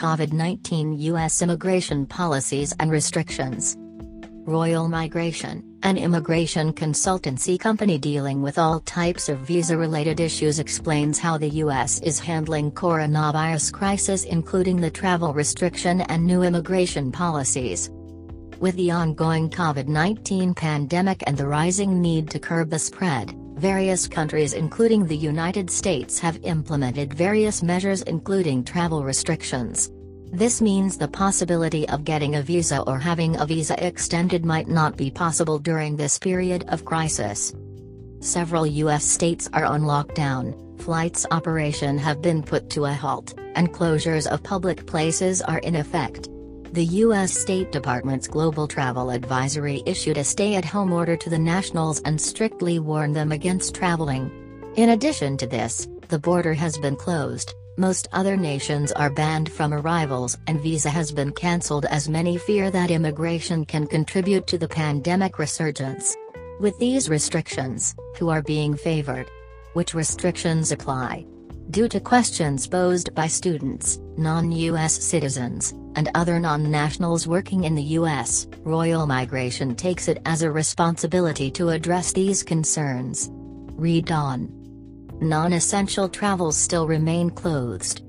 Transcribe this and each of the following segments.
COVID-19 U.S. immigration policies and restrictions. Royal Migration, an immigration consultancy company dealing with all types of visa-related issues explains how the U.S. is handling coronavirus crisis including the travel restriction and new immigration policies. With the ongoing COVID-19 pandemic and the rising need to curb the spread, various countries including the United States have implemented various measures including travel restrictions. This means the possibility of getting a visa or having a visa extended might not be possible during this period of crisis. Several U.S. states are on lockdown, flights operation have been put to a halt, and closures of public places are in effect. The U.S. State Department's Global Travel Advisory issued a stay-at-home order to the nationals and strictly warned them against traveling. In addition to this, the border has been closed, most other nations are banned from arrivals and visa has been cancelled as many fear that immigration can contribute to the pandemic resurgence. With these restrictions, who are being favored? Which restrictions apply? Due to questions posed by students, non-US citizens, and other non-nationals working in the US, Royal Migration takes it as a responsibility to address these concerns. Read on non-essential travels still remain closed.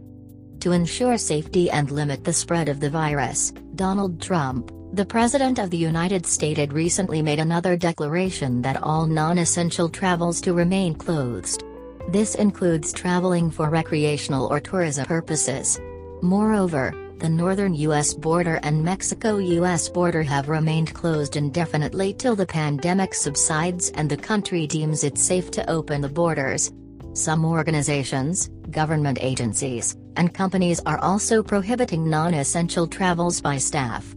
To ensure safety and limit the spread of the virus, Donald Trump, the President of the United States had recently made another declaration that all non-essential travels to remain closed. This includes traveling for recreational or tourism purposes. Moreover, the northern U.S. border and Mexico-U.S. border have remained closed indefinitely till the pandemic subsides and the country deems it safe to open the borders. Some organizations, government agencies, and companies are also prohibiting non-essential travels by staff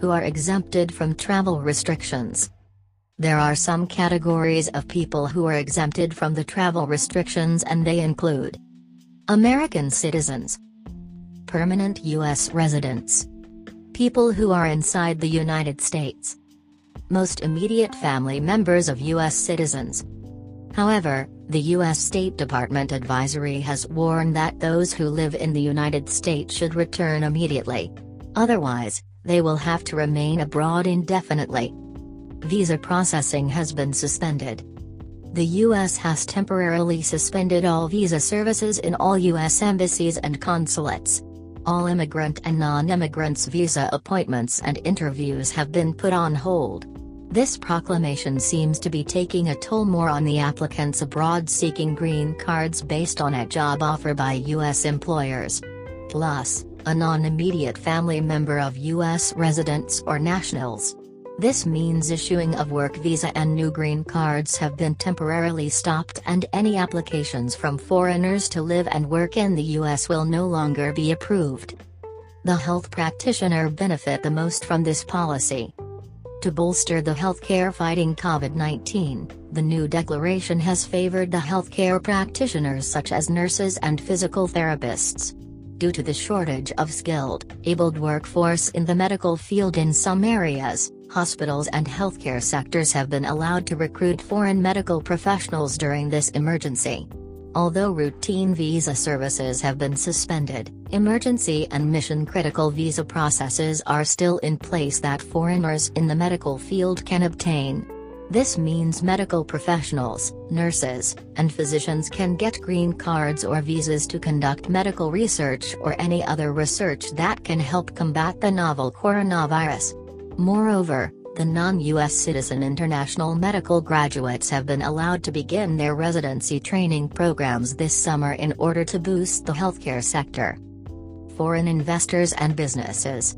who are exempted from travel restrictions. There are some categories of people who are exempted from the travel restrictions and they include American citizens, permanent U.S. residents, people who are inside the United States, most immediate family members of U.S. citizens. However, the U.S. State Department advisory has warned that those who live in the United States should return immediately. Otherwise, they will have to remain abroad indefinitely. Visa processing has been suspended. The U.S. has temporarily suspended all visa services in all U.S. embassies and consulates. All immigrant and non-immigrants visa appointments and interviews have been put on hold. This proclamation seems to be taking a toll more on the applicants abroad seeking green cards based on a job offer by U.S. employers. Plus, a non-immediate family member of U.S. residents or nationals. This means issuing of work visa and new green cards have been temporarily stopped and any applications from foreigners to live and work in the U.S. will no longer be approved. The health practitioner benefit the most from this policy. To bolster the healthcare fighting COVID-19, the new declaration has favored the healthcare practitioners such as nurses and physical therapists. Due to the shortage of skilled, abled workforce in the medical field in some areas, hospitals and healthcare sectors have been allowed to recruit foreign medical professionals during this emergency. Although routine visa services have been suspended, emergency and mission-critical visa processes are still in place that foreigners in the medical field can obtain. This means medical professionals, nurses, and physicians can get green cards or visas to conduct medical research or any other research that can help combat the novel coronavirus. Moreover, the non-US citizen international medical graduates have been allowed to begin their residency training programs this summer in order to boost the healthcare sector. Foreign investors and businesses.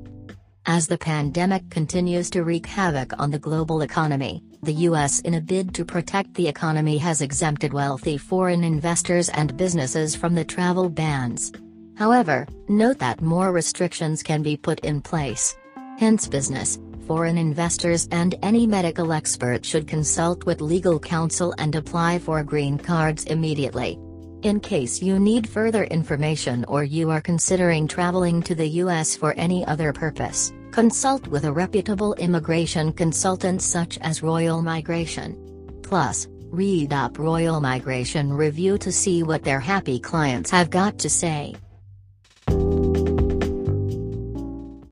As the pandemic continues to wreak havoc on the global economy, the US in a bid to protect the economy has exempted wealthy foreign investors and businesses from the travel bans. However, note that more restrictions can be put in place. Hence business, foreign investors and any medical expert should consult with legal counsel and apply for green cards immediately. In case you need further information or you are considering traveling to the US for any other purpose, consult with a reputable immigration consultant such as Royal Migration. Plus, read up Royal Migration Review to see what their happy clients have got to say.